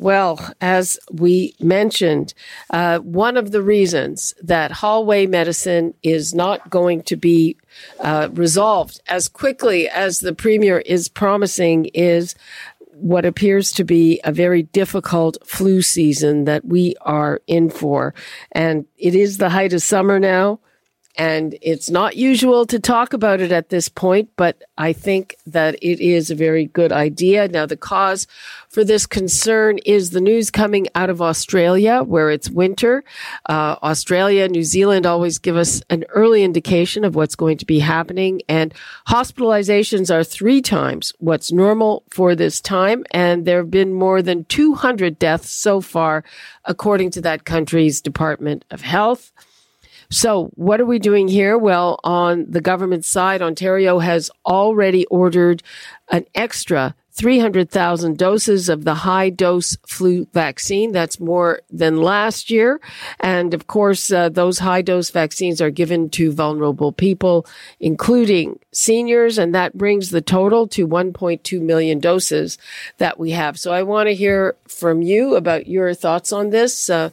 Well, as we mentioned, uh, one of the reasons that hallway medicine is not going to be uh, resolved as quickly as the premier is promising is what appears to be a very difficult flu season that we are in for. And it is the height of summer now. And it's not usual to talk about it at this point, but I think that it is a very good idea. Now, the cause for this concern is the news coming out of Australia, where it's winter. Uh, Australia, New Zealand always give us an early indication of what's going to be happening, and hospitalizations are three times what's normal for this time. And there have been more than 200 deaths so far, according to that country's Department of Health. So, what are we doing here? Well, on the government side, Ontario has already ordered an extra 300,000 doses of the high dose flu vaccine. That's more than last year. And of course, uh, those high dose vaccines are given to vulnerable people, including seniors. And that brings the total to 1.2 million doses that we have. So I want to hear from you about your thoughts on this. Uh,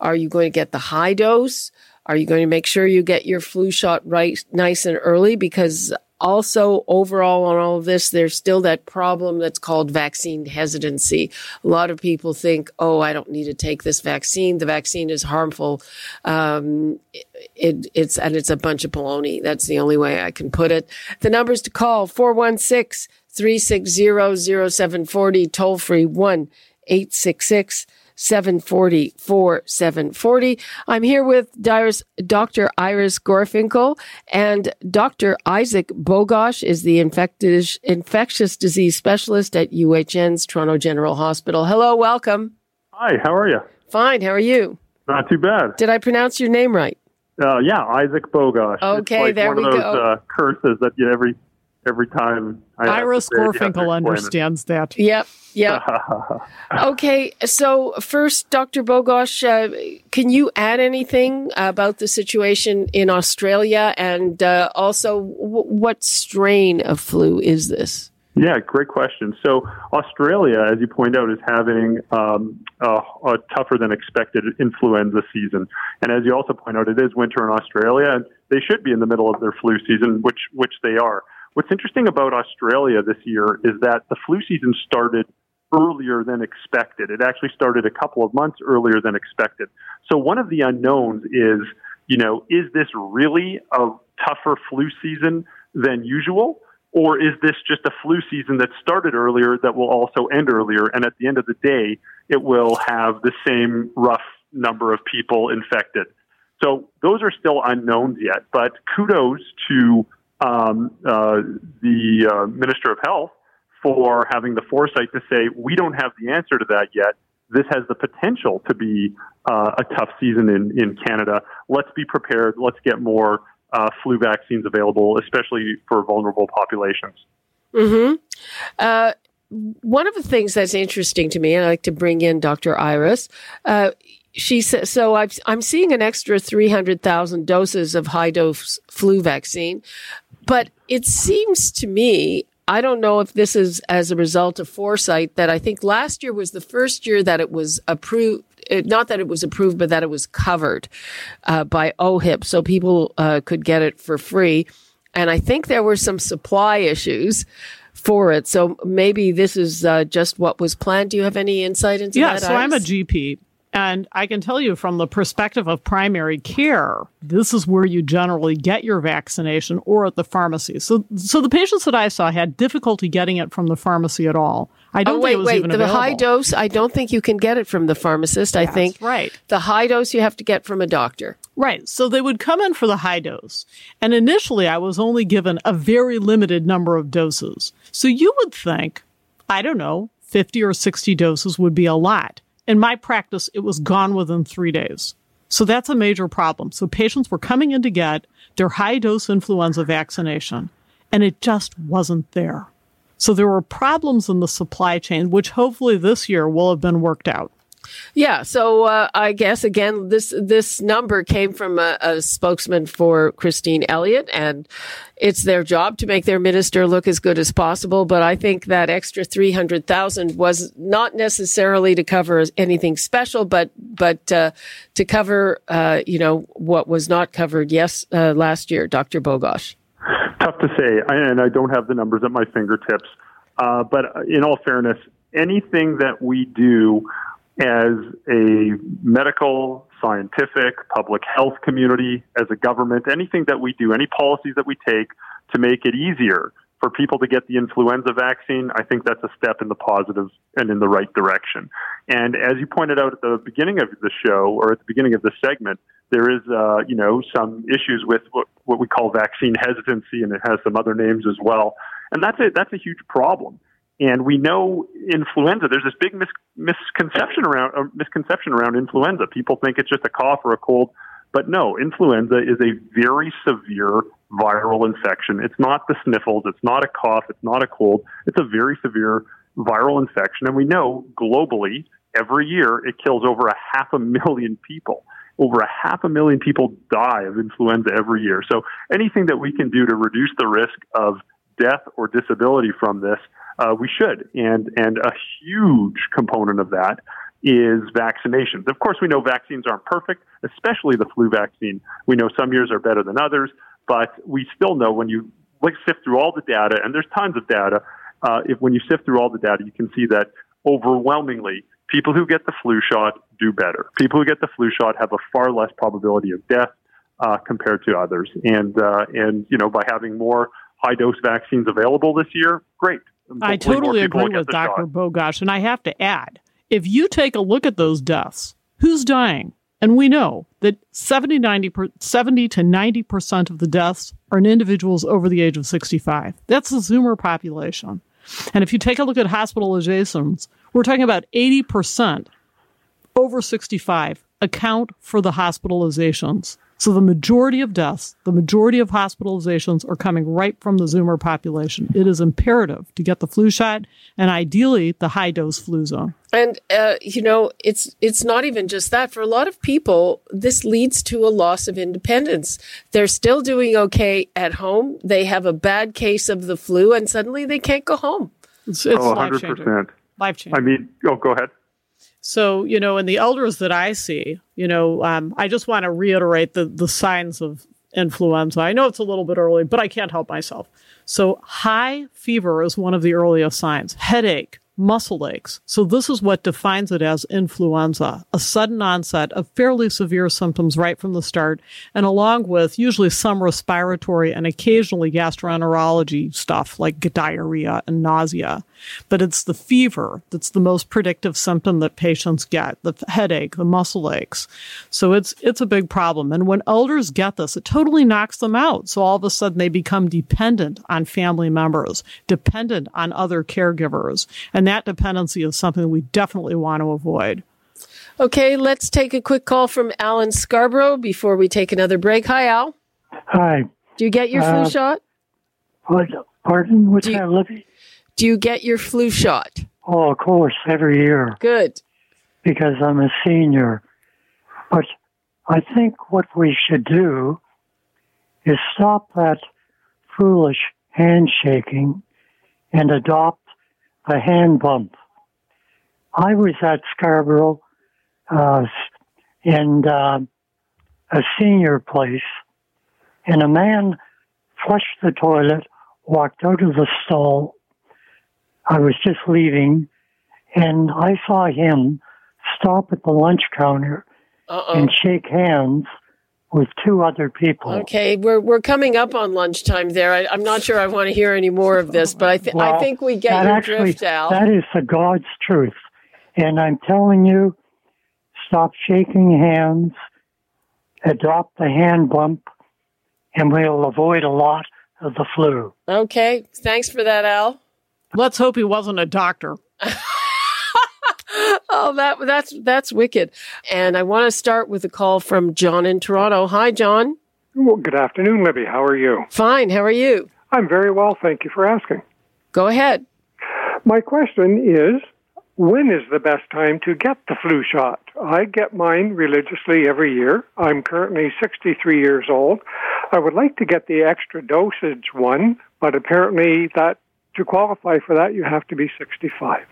are you going to get the high dose? Are you going to make sure you get your flu shot right, nice and early? Because also overall on all of this, there's still that problem that's called vaccine hesitancy. A lot of people think, oh, I don't need to take this vaccine. The vaccine is harmful. Um, it, it's, and it's a bunch of baloney. That's the only way I can put it. The numbers to call 416 360 0740, toll free 1 866 740 4740. I'm here with Dr. Iris Gorfinkel and Dr. Isaac Bogoch is the infectious, infectious disease specialist at UHN's Toronto General Hospital. Hello, welcome. Hi, how are you? Fine, how are you? Not too bad. Did I pronounce your name right? Uh, yeah, Isaac Bogoch. Okay, like there one we of those, go. Uh, curses that you every every time. I have Iris to it, you have to Gorfinkel explain it. understands that. Yep, yep. Okay, so first, Dr. Bogoch, uh, can you add anything about the situation in Australia and uh, also w- what strain of flu is this? Yeah, great question. So Australia, as you point out, is having um, a, a tougher than expected influenza season, and as you also point out, it is winter in Australia, and they should be in the middle of their flu season, which which they are. What's interesting about Australia this year is that the flu season started earlier than expected. It actually started a couple of months earlier than expected. So one of the unknowns is, you know, is this really a tougher flu season than usual? Or is this just a flu season that started earlier that will also end earlier? And at the end of the day, it will have the same rough number of people infected. So those are still unknowns yet, but kudos to um, uh, the uh, Minister of Health for having the foresight to say, we don't have the answer to that yet. This has the potential to be uh, a tough season in, in Canada. Let's be prepared. Let's get more uh, flu vaccines available, especially for vulnerable populations. Mm-hmm. Uh, one of the things that's interesting to me, and I like to bring in Dr. Iris, uh, she says, so i am seeing an extra 300,000 doses of high dose flu vaccine, but it seems to me, I don't know if this is as a result of foresight that I think last year was the first year that it was approved. Not that it was approved, but that it was covered uh, by OHIP, so people uh, could get it for free. And I think there were some supply issues for it. So maybe this is uh, just what was planned. Do you have any insight into yeah, that? so I'm a GP. And I can tell you from the perspective of primary care, this is where you generally get your vaccination or at the pharmacy. So, so the patients that I saw had difficulty getting it from the pharmacy at all. I don't Oh, think wait, it was even available. wait. The available. high dose, I don't think you can get it from the pharmacist. I think right. the high dose you have to get from a doctor. Right. So they would come in for the high dose. And initially, I was only given a very limited number of doses. So you would think, I don't know, 50 or 60 doses would be a lot. In my practice, it was gone within three days. So that's a major problem. So patients were coming in to get their high dose influenza vaccination, and it just wasn't there. So there were problems in the supply chain, which hopefully this year will have been worked out. Yeah, so uh, I guess again, this this number came from a, a, spokesman for Christine Elliott, and it's their job to make their minister look as good as possible. But I think that extra three hundred thousand was not necessarily to cover anything special, but but uh, to cover uh, you know what was not covered yes uh, last year. Dr. Bogoch. Tough to say, and I don't have the numbers at my fingertips. Uh, but in all fairness, anything that we do as a medical, scientific, public health community, as a government, anything that we do, any policies that we take to make it easier for people to get the influenza vaccine, I think that's a step in the positive and in the right direction. And as you pointed out at the beginning of the show or at the beginning of the segment, there is, uh, you know, some issues with what, what we call vaccine hesitancy, and it has some other names as well. And that's a, that's a huge problem. And we know influenza. There's this big mis- misconception around uh, misconception around influenza. People think it's just a cough or a cold, but no, influenza is a very severe viral infection. It's not the sniffles. It's not a cough. It's not a cold. It's a very severe viral infection, and we know globally every year it kills over a half a million people. Over a half a million people die of influenza every year. So anything that we can do to reduce the risk of death or disability from this uh, we should. And, and a huge component of that is vaccinations. Of course, we know vaccines aren't perfect, especially the flu vaccine. We know some years are better than others, but we still know when you like sift through all the data, and there's tons of data. Uh, if when you sift through all the data, you can see that overwhelmingly, people who get the flu shot do better. People who get the flu shot have a far less probability of death uh, compared to others. And uh, and you know, by having more high dose vaccines available this year, great. I totally agree with Dr. Shot. Bogoch. And I have to add, if you take a look at those deaths, who's dying? And we know that 70, 90, 70 to 90% of the deaths are in individuals over the age of 65. That's the Zoomer population. And if you take a look at hospitalizations, we're talking about 80% over 65 account for the hospitalizations. So the majority of deaths, the majority of hospitalizations are coming right from the Zoomer population. It is imperative to get the flu shot and ideally the high dose Fluzone. And uh, you know, it's it's not even just that. For a lot of people, this leads to a loss of independence. They're still doing okay at home. They have a bad case of the flu, and suddenly they can't go home. It's, it's oh, 100%. Life changing. I mean, oh, go ahead. So, you know, in the elders that I see, you know, um, I just want to reiterate the, the signs of influenza. I know it's a little bit early, but I can't help myself. So, high fever is one of the earliest signs, headache, muscle aches. So this is what defines it as influenza, a sudden onset of fairly severe symptoms right from the start, and along with usually some respiratory and occasionally gastroenterology stuff like diarrhea and nausea. But it's the fever that's the most predictive symptom that patients get, the headache, the muscle aches. So it's it's a big problem. And when elders get this, it totally knocks them out. So all of a sudden they become dependent on family members, dependent on other caregivers. And and that dependency is something we definitely want to avoid. Okay, let's take a quick call from Alan Scarborough before we take another break. Hi, Al. Hi. Do you get your uh, flu shot? Pardon? What's that, Libby? Do you get your flu shot? Oh, of course, every year. Good. Because I'm a senior. But I think what we should do is stop that foolish handshaking and adopt a hand bump. I was at Scarborough uh, in uh, a senior place, and a man flushed the toilet, walked out of the stall. I was just leaving, and I saw him stop at the lunch counter Uh-oh. and shake hands with two other people. Okay, we're we're coming up on lunchtime there. I, am not sure I want to hear any more of this, but I, th- well, I think we get your actually, drift, Al. That is the God's truth, and I'm telling you, stop shaking hands, adopt the hand bump, and we'll avoid a lot of the flu. Okay, thanks for that, Al. Let's hope he wasn't a doctor. Oh, that that's that's wicked. And I want to start with a call from John in Toronto. Hi, John. Well, good afternoon, Libby. How are you? Fine. How are you? I'm very well, thank you for asking. Go ahead. My question is when is the best time to get the flu shot? I get mine religiously every year. I'm currently 63 years old. I would like to get the extra dosage one, but apparently that to qualify for that you have to be 65.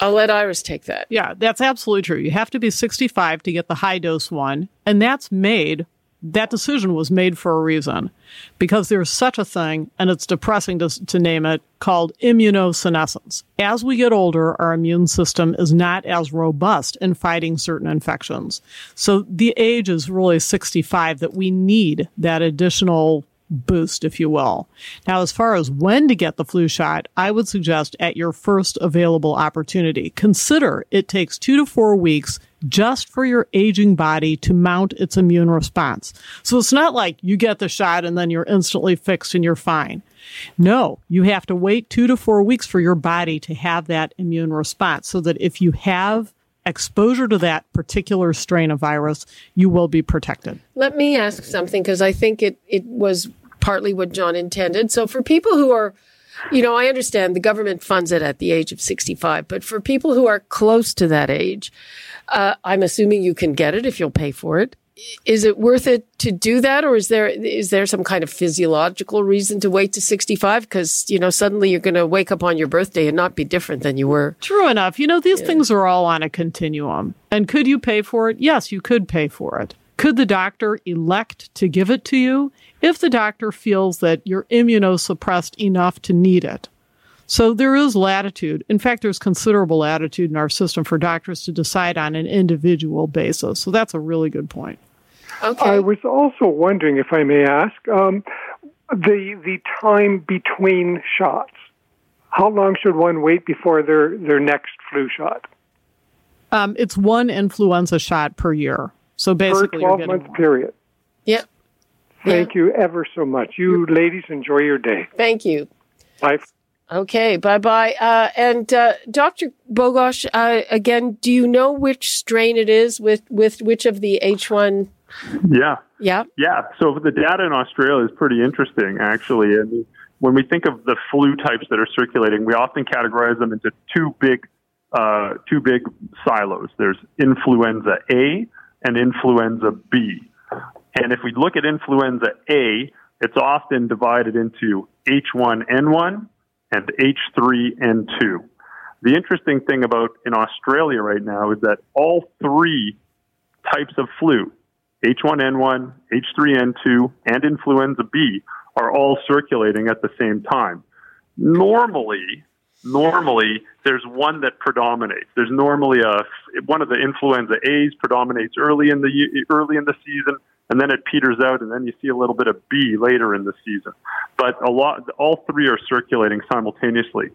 I'll let Iris take that. Yeah, that's absolutely true. You have to be 65 to get the high dose one, and that's made that decision was made for a reason because there's such a thing, and it's depressing to, to name it, called immunosenescence. As we get older, our immune system is not as robust in fighting certain infections. So the age is really 65 that we need that additional boost, if you will. Now, as far as when to get the flu shot, I would suggest at your first available opportunity. Consider it takes two to four weeks just for your aging body to mount its immune response. So it's not like you get the shot and then you're instantly fixed and you're fine. No, you have to wait two to four weeks for your body to have that immune response so that if you have exposure to that particular strain of virus, you will be protected. Let me ask something because I think it, it was partly what John intended. So for people who are, you know, I understand the government funds it at the age of 65, but for people who are close to that age, uh, I'm assuming you can get it if you'll pay for it. Is it worth it to do that, or is there is there some kind of physiological reason to wait to 65? Because you know suddenly you're going to wake up on your birthday and not be different than you were. True enough. You know these yeah. things are all on a continuum. And could you pay for it? Yes, you could pay for it. Could the doctor elect to give it to you if the doctor feels that you're immunosuppressed enough to need it? So there is latitude. In fact, there's considerable latitude in our system for doctors to decide on an individual basis. So that's a really good point. Okay. I was also wondering, if I may ask, um, the the time between shots. How long should one wait before their their next flu shot? Um, it's one influenza shot per year. So basically, per twelve month period. Yep. Thank you ever so much. You ladies enjoy your day. Thank you. Bye. Okay, bye bye. Uh, and uh, Dr. Bogoch, uh, again, do you know which strain it is with, with which of the H1? Yeah. Yeah. Yeah. So the data in Australia is pretty interesting, actually. And when we think of the flu types that are circulating, we often categorize them into two big, uh, two big silos. There's influenza A and influenza B. And if we look at influenza A, it's often divided into H1N1 and H3N2. The interesting thing about in Australia right now is that all three types of flu, H1N1, H3N2, and influenza B, are all circulating at the same time. Normally, normally there's one that predominates. There's normally a one of the influenza A's predominates early in the early in the season, and then it peters out, and then you see a little bit of B later in the season. But a lot, all three are circulating simultaneously.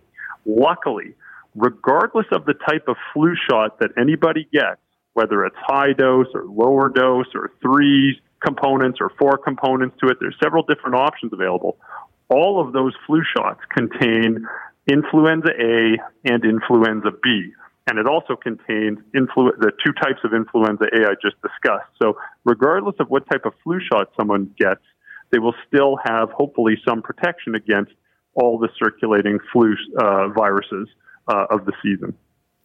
Luckily, regardless of the type of flu shot that anybody gets, whether it's high dose or lower dose or three components or four components to it, there's several different options available. All of those flu shots contain influenza A and influenza B and it also contains influ- the two types of influenza A I just discussed. So, regardless of what type of flu shot someone gets, they will still have hopefully some protection against all the circulating flu uh, viruses uh, of the season.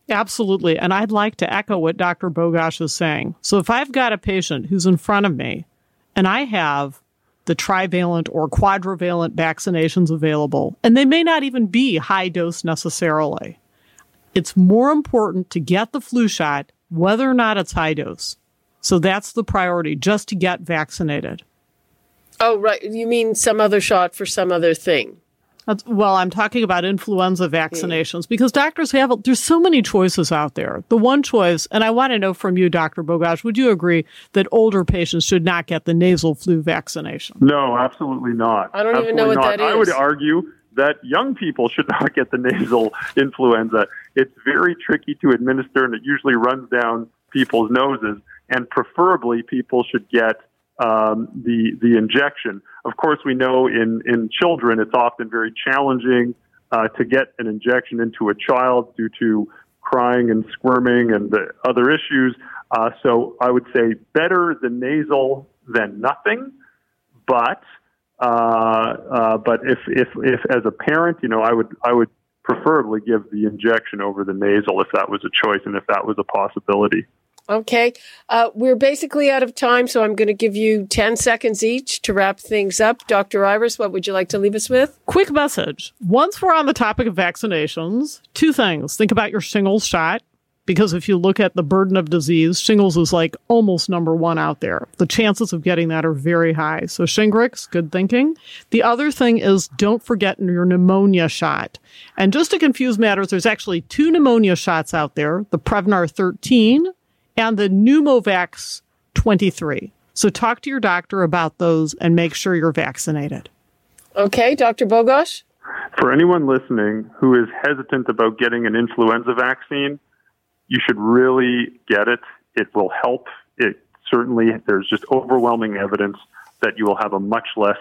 Absolutely. And I'd like to echo what Dr. Bogoch is saying. So, if I've got a patient who's in front of me and I have the trivalent or quadrivalent vaccinations available, and they may not even be high dose necessarily it's more important to get the flu shot, whether or not it's high dose. So that's the priority, just to get vaccinated. Oh, right. You mean some other shot for some other thing? That's, well, I'm talking about influenza vaccinations because doctors have, there's so many choices out there. The one choice, and I want to know from you, Dr. Bogoch, would you agree that older patients should not get the nasal flu vaccination? No, absolutely not. I don't absolutely even know what not. that is. I would argue that young people should not get the nasal influenza. It's very tricky to administer and it usually runs down people's noses. And preferably, people should get um, the the injection. Of course, we know in in children it's often very challenging uh, to get an injection into a child due to crying and squirming and the other issues. Uh, so I would say better the nasal than nothing, but uh, uh, but if if if as a parent, you know, I would I would preferably give the injection over the nasal if that was a choice and if that was a possibility. Okay. Uh, we're basically out of time, so I'm going to give you 10 seconds each to wrap things up. Dr. Iris, what would you like to leave us with? Quick message. Once we're on the topic of vaccinations, two things. Think about your shingles shot, because if you look at the burden of disease, shingles is like almost number one out there. The chances of getting that are very high. So, Shingrix, good thinking. The other thing is don't forget your pneumonia shot. And just to confuse matters, there's actually two pneumonia shots out there the Prevnar 13 and the Pneumovax 23. So talk to your doctor about those and make sure you're vaccinated. Okay, Dr. Bogoch? For anyone listening who is hesitant about getting an influenza vaccine, you should really get it. It will help. It certainly, there's just overwhelming evidence that you will have a much less,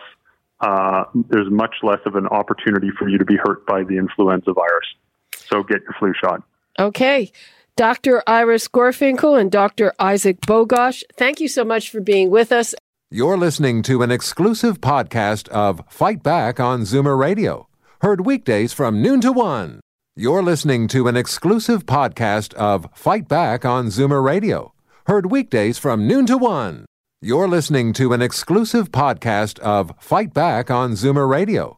uh, there's much less of an opportunity for you to be hurt by the influenza virus. So get your flu shot. Okay. Dr. Iris Gorfinkel and Dr. Isaac Bogoch, thank you so much for being with us. You're listening to an exclusive podcast of Fight Back on Zoomer Radio, heard weekdays from noon to one. You're listening to an exclusive podcast of Fight Back on Zoomer Radio, heard weekdays from noon to one. You're listening to an exclusive podcast of Fight Back on Zoomer Radio